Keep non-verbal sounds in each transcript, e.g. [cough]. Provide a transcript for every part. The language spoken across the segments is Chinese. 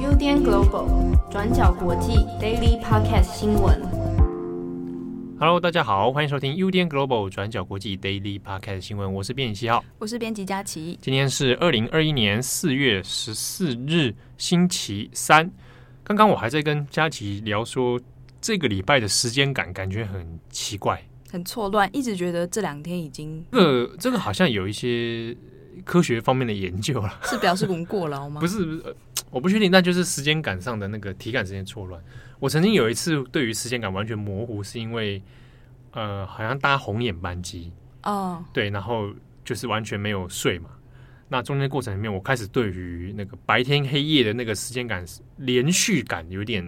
UDN Global 转角国际 Daily Podcast 新闻。Hello，大家好，欢迎收听 UDN Global 转角国际 Daily Podcast 新闻。我是编辑七号，我是编辑佳琪。今天是二零二一年四月十四日，星期三。刚刚我还在跟佳琪聊说，这个礼拜的时间感感觉很奇怪，很错乱，一直觉得这两天已经……这个这个好像有一些科学方面的研究了，[laughs] 是表示我们过劳吗？不是，不是，我不确定，但就是时间感上的那个体感时间错乱。我曾经有一次对于时间感完全模糊，是因为呃，好像搭红眼班机哦，对，然后就是完全没有睡嘛。那中间过程里面，我开始对于那个白天黑夜的那个时间感连续感有点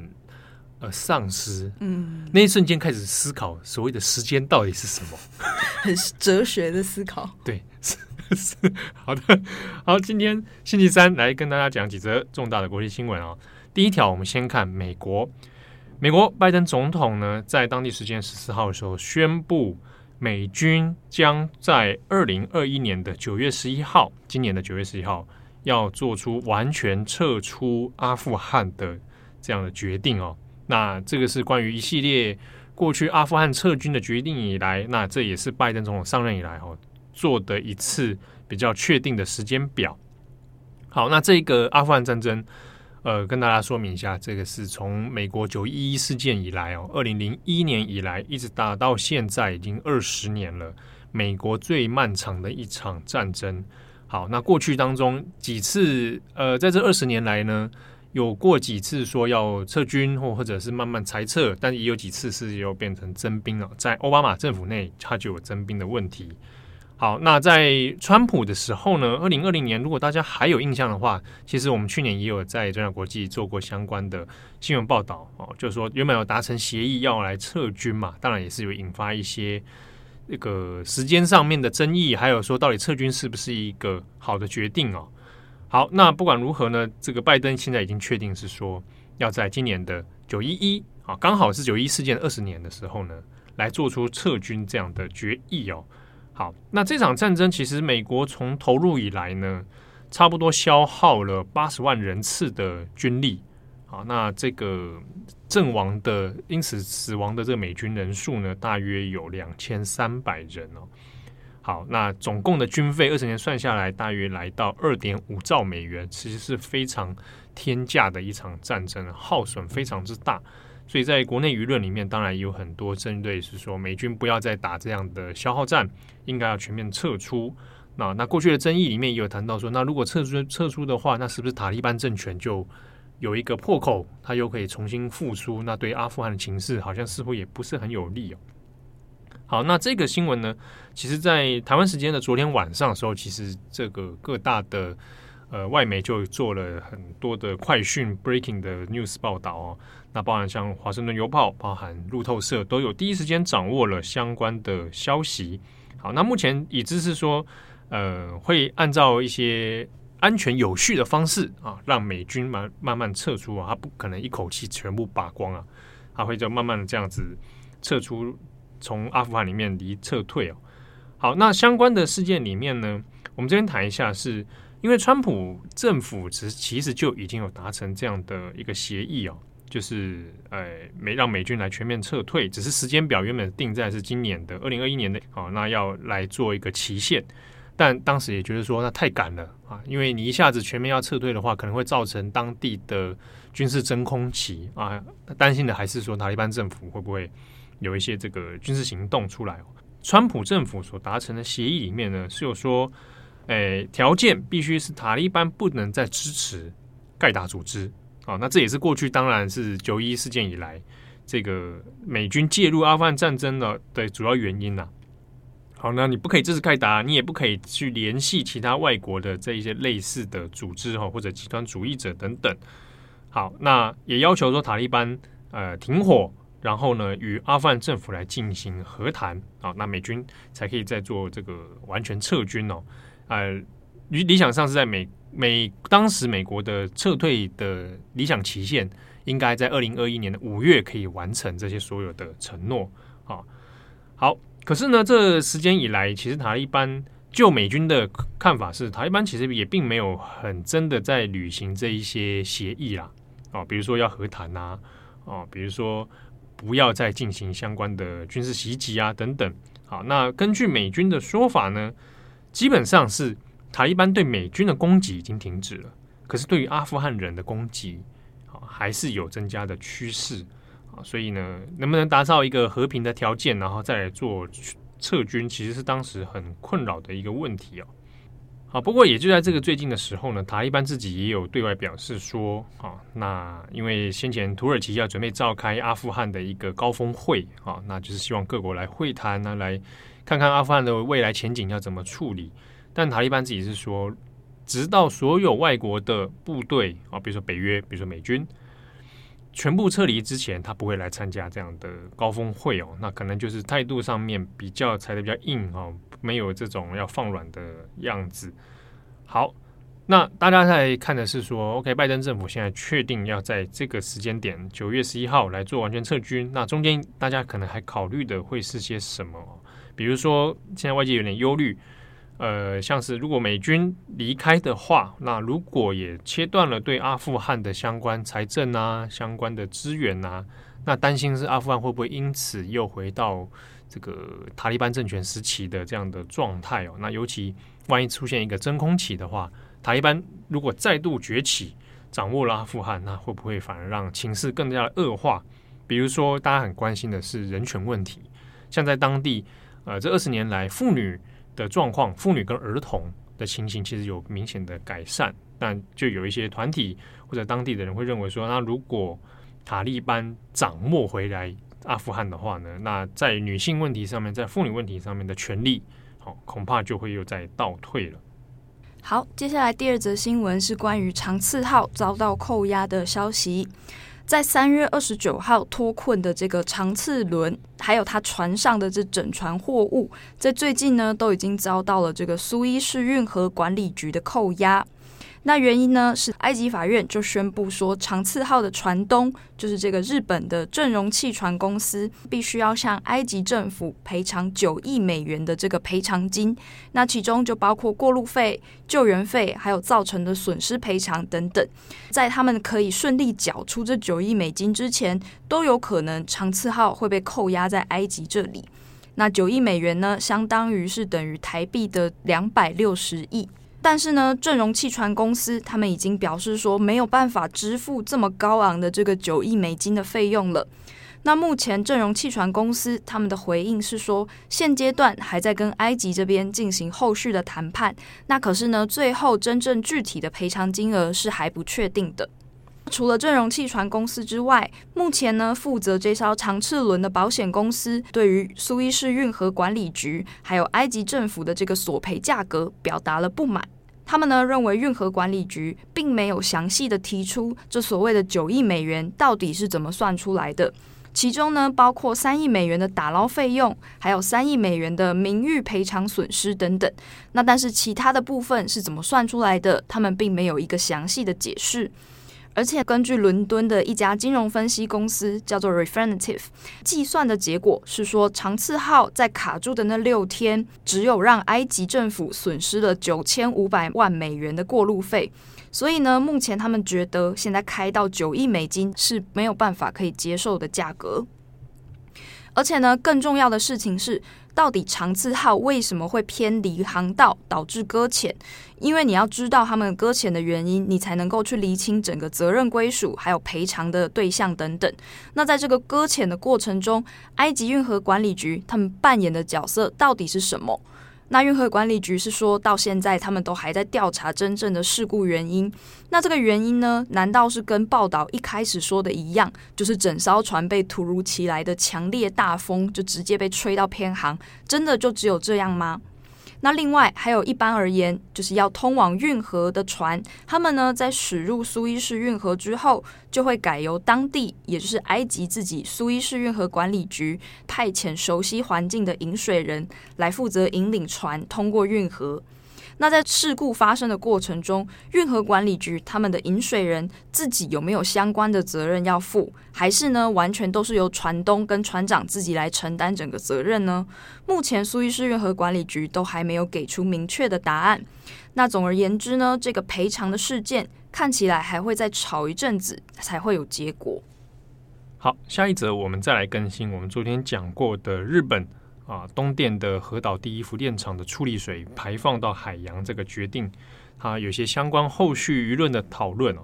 呃丧失。嗯，那一瞬间开始思考所谓的时间到底是什么，[laughs] 很哲学的思考。对，是 [laughs] 好的。好，今天星期三来跟大家讲几则重大的国际新闻啊、哦。第一条，我们先看美国。美国拜登总统呢，在当地时间十四号的时候宣布，美军将在二零二一年的九月十一号，今年的九月十一号，要做出完全撤出阿富汗的这样的决定哦。那这个是关于一系列过去阿富汗撤军的决定以来，那这也是拜登总统上任以来哦做的一次比较确定的时间表。好，那这个阿富汗战争。呃，跟大家说明一下，这个是从美国九一一事件以来哦，二零零一年以来一直打到现在，已经二十年了，美国最漫长的一场战争。好，那过去当中几次，呃，在这二十年来呢，有过几次说要撤军或或者是慢慢裁撤，但也有几次是又变成征兵了。在奥巴马政府内，他就有征兵的问题。好，那在川普的时候呢，二零二零年，如果大家还有印象的话，其实我们去年也有在中央国际做过相关的新闻报道哦，就是说原本有达成协议要来撤军嘛，当然也是有引发一些那个时间上面的争议，还有说到底撤军是不是一个好的决定哦。好，那不管如何呢，这个拜登现在已经确定是说要在今年的九一一啊，刚好是九一事件二十年的时候呢，来做出撤军这样的决议哦。好，那这场战争其实美国从投入以来呢，差不多消耗了八十万人次的军力。好，那这个阵亡的，因此死亡的这个美军人数呢，大约有两千三百人哦。好，那总共的军费二十年算下来，大约来到二点五兆美元，其实是非常天价的一场战争，耗损非常之大。所以在国内舆论里面，当然有很多针对，是说美军不要再打这样的消耗战，应该要全面撤出。那那过去的争议里面也有谈到说，那如果撤出撤出的话，那是不是塔利班政权就有一个破口，他又可以重新复出？那对阿富汗的情势好像似乎也不是很有利哦。好，那这个新闻呢，其实，在台湾时间的昨天晚上的时候，其实这个各大的呃外媒就做了很多的快讯 breaking 的 news 报道哦。那包含像华盛顿邮报、包含路透社都有第一时间掌握了相关的消息。好，那目前已知是说，呃，会按照一些安全有序的方式啊，让美军慢慢慢撤出啊，他不可能一口气全部拔光啊，他会就慢慢的这样子撤出，从阿富汗里面离撤退哦。好，那相关的事件里面呢，我们这边谈一下是，是因为川普政府其实其实就已经有达成这样的一个协议哦。就是呃，没让美军来全面撤退，只是时间表原本定在是今年的二零二一年的，哦，那要来做一个期限，但当时也觉得说那太赶了啊，因为你一下子全面要撤退的话，可能会造成当地的军事真空期啊，担心的还是说塔利班政府会不会有一些这个军事行动出来。川普政府所达成的协议里面呢，是有说，诶，条件必须是塔利班不能再支持盖达组织。啊，那这也是过去当然是九一事件以来，这个美军介入阿富汗战争的的主要原因呐。好，那你不可以支持盖达，你也不可以去联系其他外国的这一些类似的组织哈，或者极端主义者等等。好，那也要求说塔利班呃停火，然后呢与阿富汗政府来进行和谈啊，那美军才可以再做这个完全撤军哦。呃，理理想上是在美。美当时美国的撤退的理想期限应该在二零二一年的五月可以完成这些所有的承诺啊。好，可是呢，这时间以来，其实塔利班就美军的看法是，塔利班其实也并没有很真的在履行这一些协议啦，哦，比如说要和谈呐、啊，哦，比如说不要再进行相关的军事袭击啊等等。好，那根据美军的说法呢，基本上是塔利班对美军的攻击已经停止了，可是对于阿富汗人的攻击，啊，还是有增加的趋势。啊，所以呢，能不能达到一个和平的条件，然后再来做？撤军其实是当时很困扰的一个问题哦。好，不过也就在这个最近的时候呢，塔利班自己也有对外表示说，啊，那因为先前土耳其要准备召开阿富汗的一个高峰会啊，那就是希望各国来会谈呢，来看看阿富汗的未来前景要怎么处理。但塔利班自己是说，直到所有外国的部队啊，比如说北约，比如说美军。全部撤离之前，他不会来参加这样的高峰会哦。那可能就是态度上面比较踩得比较硬哦，没有这种要放软的样子。好，那大家在看的是说，OK，拜登政府现在确定要在这个时间点，九月十一号来做完全撤军。那中间大家可能还考虑的会是些什么？比如说，现在外界有点忧虑。呃，像是如果美军离开的话，那如果也切断了对阿富汗的相关财政啊、相关的资源啊，那担心是阿富汗会不会因此又回到这个塔利班政权时期的这样的状态哦？那尤其万一出现一个真空期的话，塔利班如果再度崛起，掌握了阿富汗，那会不会反而让情势更加的恶化？比如说，大家很关心的是人权问题，像在当地，呃，这二十年来妇女。的状况，妇女跟儿童的情形其实有明显的改善，但就有一些团体或者当地的人会认为说，那如果塔利班掌握回来阿富汗的话呢，那在女性问题上面，在妇女问题上面的权利，好，恐怕就会又再倒退了。好，接下来第二则新闻是关于长赐号遭到扣押的消息。在三月二十九号脱困的这个长次轮，还有它船上的这整船货物，在最近呢都已经遭到了这个苏伊士运河管理局的扣押。那原因呢是埃及法院就宣布说，长赐号的船东就是这个日本的正荣汽船公司，必须要向埃及政府赔偿九亿美元的这个赔偿金。那其中就包括过路费、救援费，还有造成的损失赔偿等等。在他们可以顺利缴出这九亿美金之前，都有可能长赐号会被扣押在埃及这里。那九亿美元呢，相当于是等于台币的两百六十亿。但是呢，正荣汽船公司他们已经表示说没有办法支付这么高昂的这个九亿美金的费用了。那目前正荣汽船公司他们的回应是说，现阶段还在跟埃及这边进行后续的谈判。那可是呢，最后真正具体的赔偿金额是还不确定的。除了正荣汽船公司之外，目前呢，负责这艘长赐轮的保险公司对于苏伊士运河管理局还有埃及政府的这个索赔价格表达了不满。他们呢，认为运河管理局并没有详细的提出这所谓的九亿美元到底是怎么算出来的，其中呢，包括三亿美元的打捞费用，还有三亿美元的名誉赔偿损失等等。那但是其他的部分是怎么算出来的，他们并没有一个详细的解释。而且根据伦敦的一家金融分析公司叫做 Refinitiv 计算的结果是说，长赐号在卡住的那六天，只有让埃及政府损失了九千五百万美元的过路费。所以呢，目前他们觉得现在开到九亿美金是没有办法可以接受的价格。而且呢，更重要的事情是，到底长赐号为什么会偏离航道，导致搁浅？因为你要知道他们搁浅的原因，你才能够去厘清整个责任归属，还有赔偿的对象等等。那在这个搁浅的过程中，埃及运河管理局他们扮演的角色到底是什么？那运河管理局是说到现在，他们都还在调查真正的事故原因。那这个原因呢？难道是跟报道一开始说的一样，就是整艘船被突如其来的强烈大风就直接被吹到偏航？真的就只有这样吗？那另外还有一般而言，就是要通往运河的船，他们呢在驶入苏伊士运河之后，就会改由当地，也就是埃及自己苏伊士运河管理局派遣熟悉环境的引水人来负责引领船通过运河。那在事故发生的过程中，运河管理局他们的引水人自己有没有相关的责任要负，还是呢完全都是由船东跟船长自己来承担整个责任呢？目前苏伊士运河管理局都还没有给出明确的答案。那总而言之呢，这个赔偿的事件看起来还会再吵一阵子才会有结果。好，下一则我们再来更新我们昨天讲过的日本啊东电的核岛第一福电厂的处理水排放到海洋这个决定，它有些相关后续舆论的讨论哦。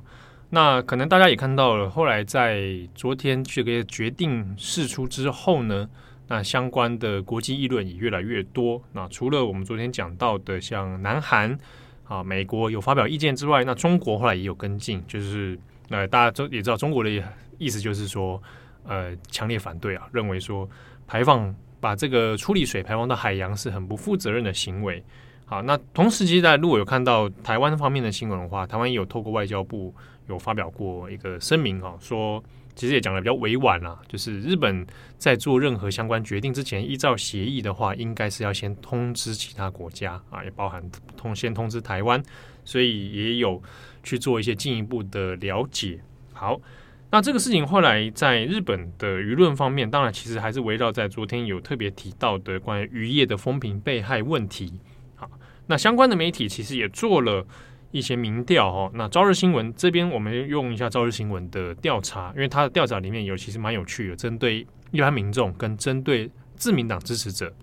那可能大家也看到了，后来在昨天这个决定释出之后呢，那相关的国际议论也越来越多。那除了我们昨天讲到的，像南韩啊、美国有发表意见之外，那中国后来也有跟进，就是呃大家都也知道中国的。意思就是说，呃，强烈反对啊，认为说排放把这个处理水排放到海洋是很不负责任的行为。好，那同时期在如果有看到台湾方面的新闻的话，台湾也有透过外交部有发表过一个声明啊，说其实也讲得比较委婉啦，就是日本在做任何相关决定之前，依照协议的话，应该是要先通知其他国家啊，也包含通先通知台湾，所以也有去做一些进一步的了解。好。那这个事情后来在日本的舆论方面，当然其实还是围绕在昨天有特别提到的关于渔业的风评被害问题。好，那相关的媒体其实也做了一些民调哦。那朝日新闻这边，我们用一下朝日新闻的调查，因为它的调查里面有其实蛮有趣的，针对一般民众跟针对自民党支持者，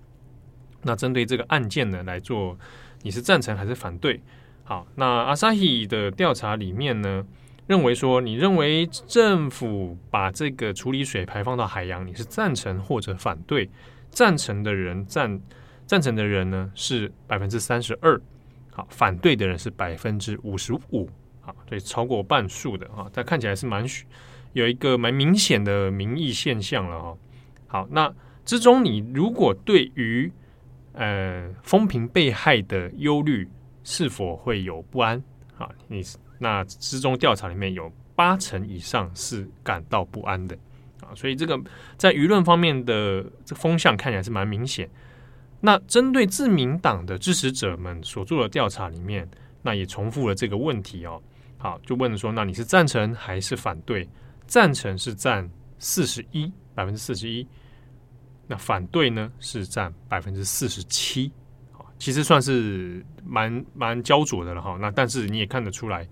那针对这个案件呢来做，你是赞成还是反对？好，那 Asahi 的调查里面呢，认为说，你认为政府把这个处理水排放到海洋，你是赞成或者反对？赞成的人赞赞成的人呢是百分之三十二，好，反对的人是百分之五十五，好，所以超过半数的啊，但看起来是蛮有一个蛮明显的民意现象了哈。好，那之中你如果对于呃风评被害的忧虑是否会有不安啊？你？那之中调查里面有八成以上是感到不安的啊，所以这个在舆论方面的这风向看起来是蛮明显。那针对自民党的支持者们所做的调查里面，那也重复了这个问题哦。好，就问说，那你是赞成还是反对？赞成是占四十一，百分之四十一。那反对呢是占百分之四十七。好，其实算是蛮蛮焦灼的了哈。那但是你也看得出来。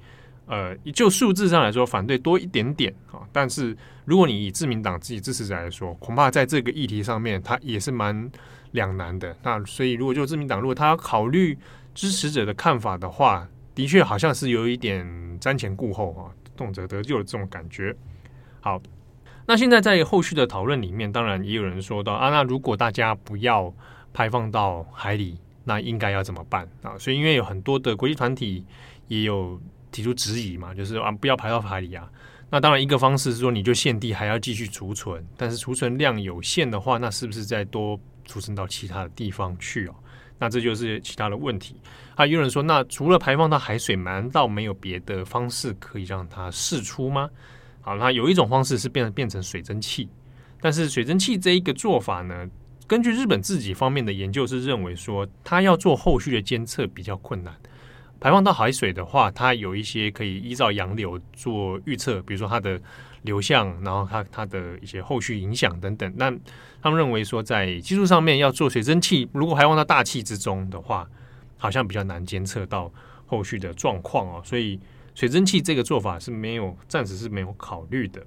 呃，就数字上来说，反对多一点点啊。但是如果你以自民党自己支持者来说，恐怕在这个议题上面，他也是蛮两难的。那所以，如果就自民党，如果他要考虑支持者的看法的话，的确好像是有一点瞻前顾后啊，动辄得咎的这种感觉。好，那现在在后续的讨论里面，当然也有人说到啊，那如果大家不要排放到海里，那应该要怎么办啊？所以，因为有很多的国际团体也有。提出质疑嘛，就是啊，不要排到海里啊。那当然，一个方式是说，你就限地还要继续储存，但是储存量有限的话，那是不是再多储存到其他的地方去哦？那这就是其他的问题。还有人说，那除了排放到海水，难道没有别的方式可以让它释出吗？好，那有一种方式是变变成水蒸气，但是水蒸气这一个做法呢，根据日本自己方面的研究是认为说，它要做后续的监测比较困难。排放到海水的话，它有一些可以依照洋流做预测，比如说它的流向，然后它它的一些后续影响等等。那他们认为说，在技术上面要做水蒸气，如果排放到大气之中的话，好像比较难监测到后续的状况哦。所以水蒸气这个做法是没有，暂时是没有考虑的。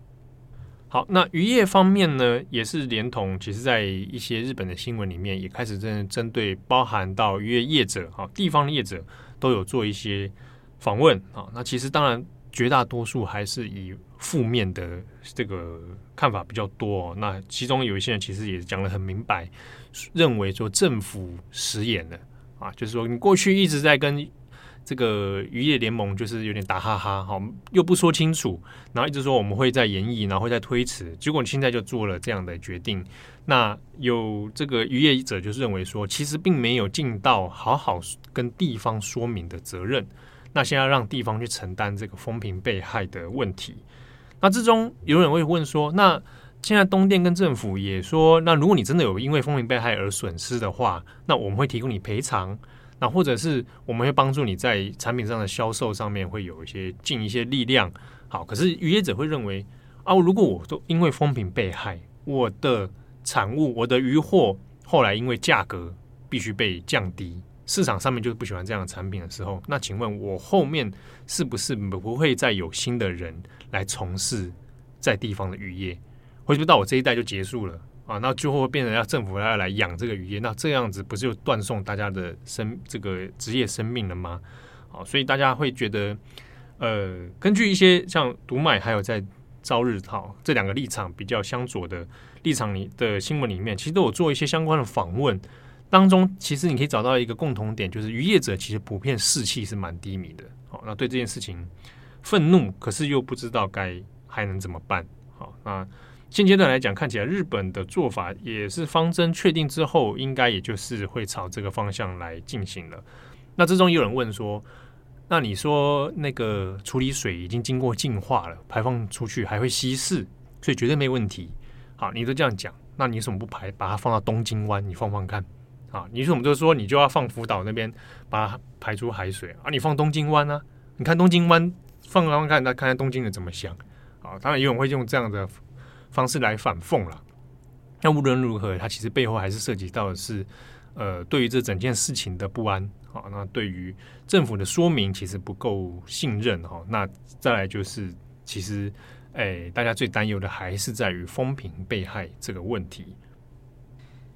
好，那渔业方面呢，也是连同，其实，在一些日本的新闻里面，也开始针针对包含到渔业业者，哈，地方的业者。都有做一些访问啊，那其实当然绝大多数还是以负面的这个看法比较多。那其中有一些人其实也讲得很明白，认为说政府食言了啊，就是说你过去一直在跟这个渔业联盟就是有点打哈哈，好又不说清楚，然后一直说我们会再研议，然后会在推迟，结果你现在就做了这样的决定。那有这个渔业者就是认为说，其实并没有尽到好好跟地方说明的责任。那现在让地方去承担这个风评被害的问题。那之中有人会问说，那现在东电跟政府也说，那如果你真的有因为风评被害而损失的话，那我们会提供你赔偿。那或者是我们会帮助你在产品上的销售上面会有一些尽一些力量。好，可是渔业者会认为啊，如果我都因为风评被害，我的产物、我的渔获后来因为价格必须被降低，市场上面就是不喜欢这样的产品的时候，那请问我后面是不是不会再有新的人来从事在地方的渔业？会不会到我这一代就结束了？啊，那最后变成要政府要来养这个渔业，那这样子不是就断送大家的生这个职业生命了吗？啊，所以大家会觉得，呃，根据一些像读卖还有在朝日号这两个立场比较相左的立场里的新闻里面，其实都有做一些相关的访问，当中其实你可以找到一个共同点，就是渔业者其实普遍士气是蛮低迷的。好，那对这件事情愤怒，可是又不知道该还能怎么办。好，那。现阶段来讲，看起来日本的做法也是方针确定之后，应该也就是会朝这个方向来进行了。那之中有人问说，那你说那个处理水已经经过净化了，排放出去还会稀释，所以绝对没问题。好，你都这样讲，那你为什么不排把它放到东京湾？你放放看。啊，你为什么就说你就要放福岛那边把它排出海水啊？你放东京湾呢？你看东京湾放放看，那看看东京人怎么想。啊，当然有人会用这样的。方式来反讽了。那无论如何，它其实背后还是涉及到的是，呃，对于这整件事情的不安。好，那对于政府的说明其实不够信任。哈，那再来就是，其实，哎，大家最担忧的还是在于风评被害这个问题。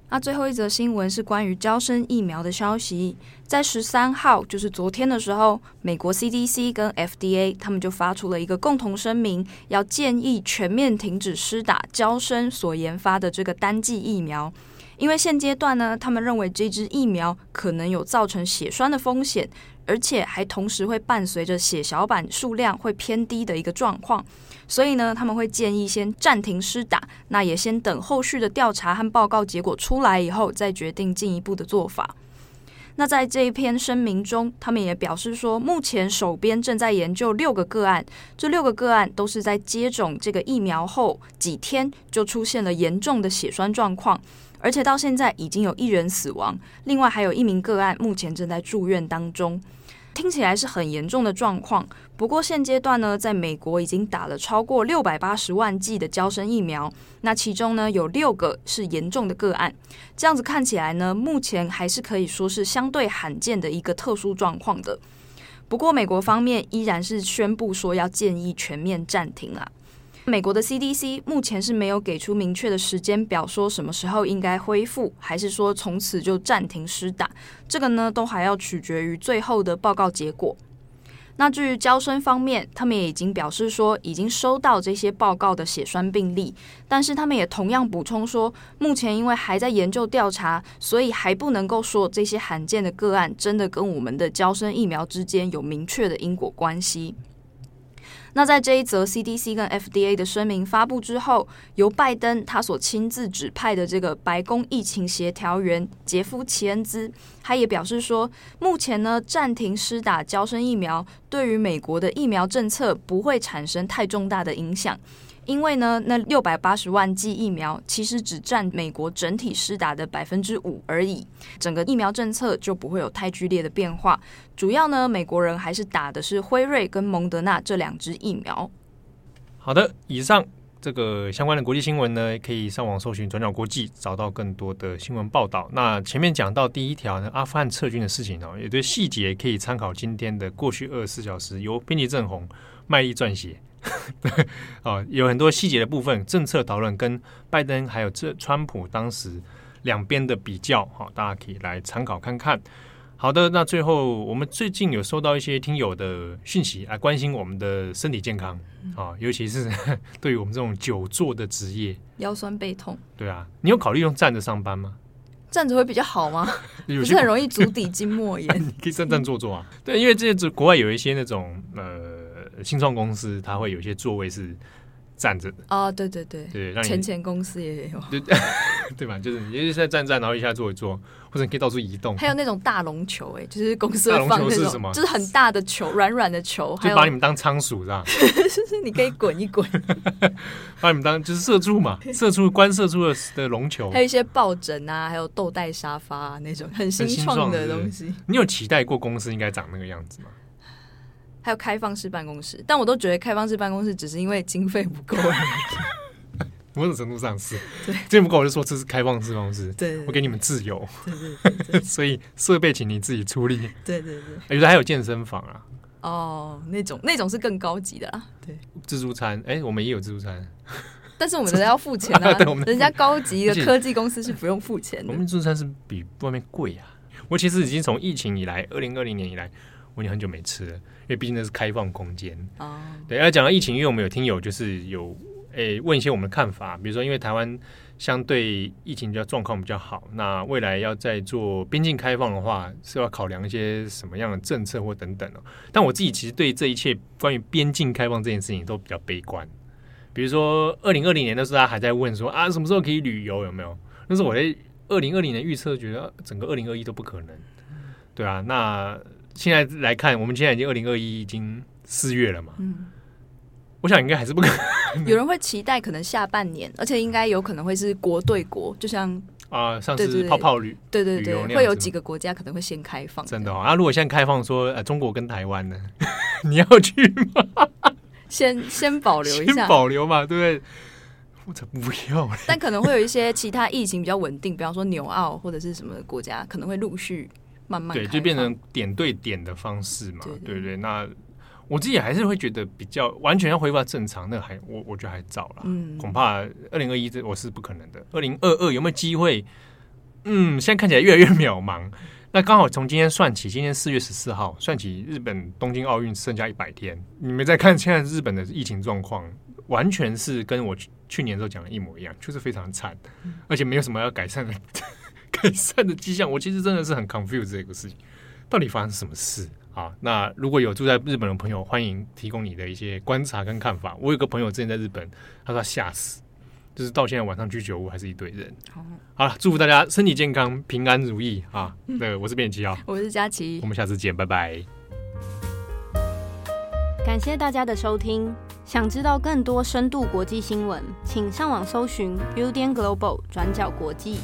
那最后一则新闻是关于娇生疫苗的消息，在十三号，就是昨天的时候，美国 CDC 跟 FDA 他们就发出了一个共同声明，要建议全面停止施打娇生所研发的这个单剂疫苗，因为现阶段呢，他们认为这支疫苗可能有造成血栓的风险，而且还同时会伴随着血小板数量会偏低的一个状况。所以呢，他们会建议先暂停施打，那也先等后续的调查和报告结果出来以后，再决定进一步的做法。那在这一篇声明中，他们也表示说，目前手边正在研究六个个案，这六个个案都是在接种这个疫苗后几天就出现了严重的血栓状况，而且到现在已经有一人死亡，另外还有一名个案目前正在住院当中。听起来是很严重的状况，不过现阶段呢，在美国已经打了超过六百八十万剂的娇生疫苗，那其中呢有六个是严重的个案，这样子看起来呢，目前还是可以说是相对罕见的一个特殊状况的。不过美国方面依然是宣布说要建议全面暂停啦。美国的 CDC 目前是没有给出明确的时间表，说什么时候应该恢复，还是说从此就暂停施打？这个呢，都还要取决于最后的报告结果。那至于娇生方面，他们也已经表示说已经收到这些报告的血栓病例，但是他们也同样补充说，目前因为还在研究调查，所以还不能够说这些罕见的个案真的跟我们的娇生疫苗之间有明确的因果关系。那在这一则 CDC 跟 FDA 的声明发布之后，由拜登他所亲自指派的这个白宫疫情协调员杰夫奇恩兹，他也表示说，目前呢暂停施打交生疫苗，对于美国的疫苗政策不会产生太重大的影响。因为呢，那六百八十万剂疫苗其实只占美国整体施打的百分之五而已，整个疫苗政策就不会有太剧烈的变化。主要呢，美国人还是打的是辉瑞跟蒙德纳这两支疫苗。好的，以上这个相关的国际新闻呢，可以上网搜寻“转角国际”，找到更多的新闻报道。那前面讲到第一条呢，阿富汗撤军的事情哦，有的细节可以参考今天的过去二十四小时，由编辑郑红卖力撰写。[laughs] 对，哦，有很多细节的部分，政策讨论跟拜登还有这川普当时两边的比较，好，大家可以来参考看看。好的，那最后我们最近有收到一些听友的讯息，来关心我们的身体健康啊，尤其是 [laughs] 对于我们这种久坐的职业，腰酸背痛。对啊，你有考虑用站着上班吗？站着会比较好吗？[laughs] 不是很容易足底筋膜炎？你可以站站坐坐啊。对，因为这国外有一些那种呃。新创公司它会有一些座位是站着的。哦，对对对，对，让你前前公司也有，对 [laughs] 对吧？就是你一直在站站，然后一下坐一坐，或者你可以到处移动。还有那种大龙球，哎，就是公司会放那种，是什么？就是很大的球，软软的球，[laughs] 就把你们当仓鼠是吧？就是你可以滚一滚，[laughs] 把你们当就是射出嘛，射出关射出的的龙球，还有一些抱枕啊，还有豆袋沙发啊，那种很新创的东西。你有期待过公司应该长那个样子吗？还有开放式办公室，但我都觉得开放式办公室只是因为经费不够而已。[laughs] 某种程度上是，对，经费不够我就说这是开放式办公室，对，我给你们自由，对对 [laughs] 对，所以设备请你自己出力，对对对。原来还有健身房啊，哦，那种那种是更高级的啦，对。自助餐，哎，我们也有自助餐，但是我们的要付钱啊，[laughs] 对，我们人家高级的科技公司是不用付钱的，我们自助餐是比外面贵啊。我其实已经从疫情以来，二零二零年以来，我已经很久没吃了。因为毕竟那是开放空间哦，对。要讲到疫情，因为我们有听友就是有诶问一些我们的看法，比如说因为台湾相对疫情比较状况比较好，那未来要在做边境开放的话，是要考量一些什么样的政策或等等哦。但我自己其实对这一切关于边境开放这件事情都比较悲观。比如说二零二零年的时候，大家还在问说啊什么时候可以旅游有没有？那是我在二零二零年预测，觉得整个二零二一都不可能，对啊，那。现在来看，我们现在已经二零二一已经四月了嘛。嗯，我想应该还是不可能。有人会期待可能下半年，而且应该有可能会是国对国，就像啊、呃，上次泡泡旅，对对对，会有几个国家可能会先开放。真的啊？如果现在开放说，呃，中国跟台湾呢，[laughs] 你要去吗？先先保留一下，保留嘛，对不对？我才不要。但可能会有一些其他疫情比较稳定，比方说纽澳或者是什么国家，可能会陆续。慢慢对，就变成点对点的方式嘛，对不，对。那我自己还是会觉得比较完全要恢复到正常，那还我我觉得还早了，嗯，恐怕二零二一这我是不可能的。二零二二有没有机会？嗯，现在看起来越来越渺茫。那刚好从今天算起，今天四月十四号算起，日本东京奥运剩下一百天，你们再看现在日本的疫情状况，完全是跟我去去年时候讲的一模一样，就是非常惨，而且没有什么要改善的。改善的迹象，我其实真的是很 confused 这个事情，到底发生什么事啊？那如果有住在日本的朋友，欢迎提供你的一些观察跟看法。我有个朋友之前在日本，他说他吓死，就是到现在晚上居酒屋还是一堆人。好，好了，祝福大家身体健康、平安如意啊！对，我是编辑啊，[laughs] 我是佳琪，我们下次见，拜拜。感谢大家的收听，想知道更多深度国际新闻，请上网搜寻 Udan Global 转角国际。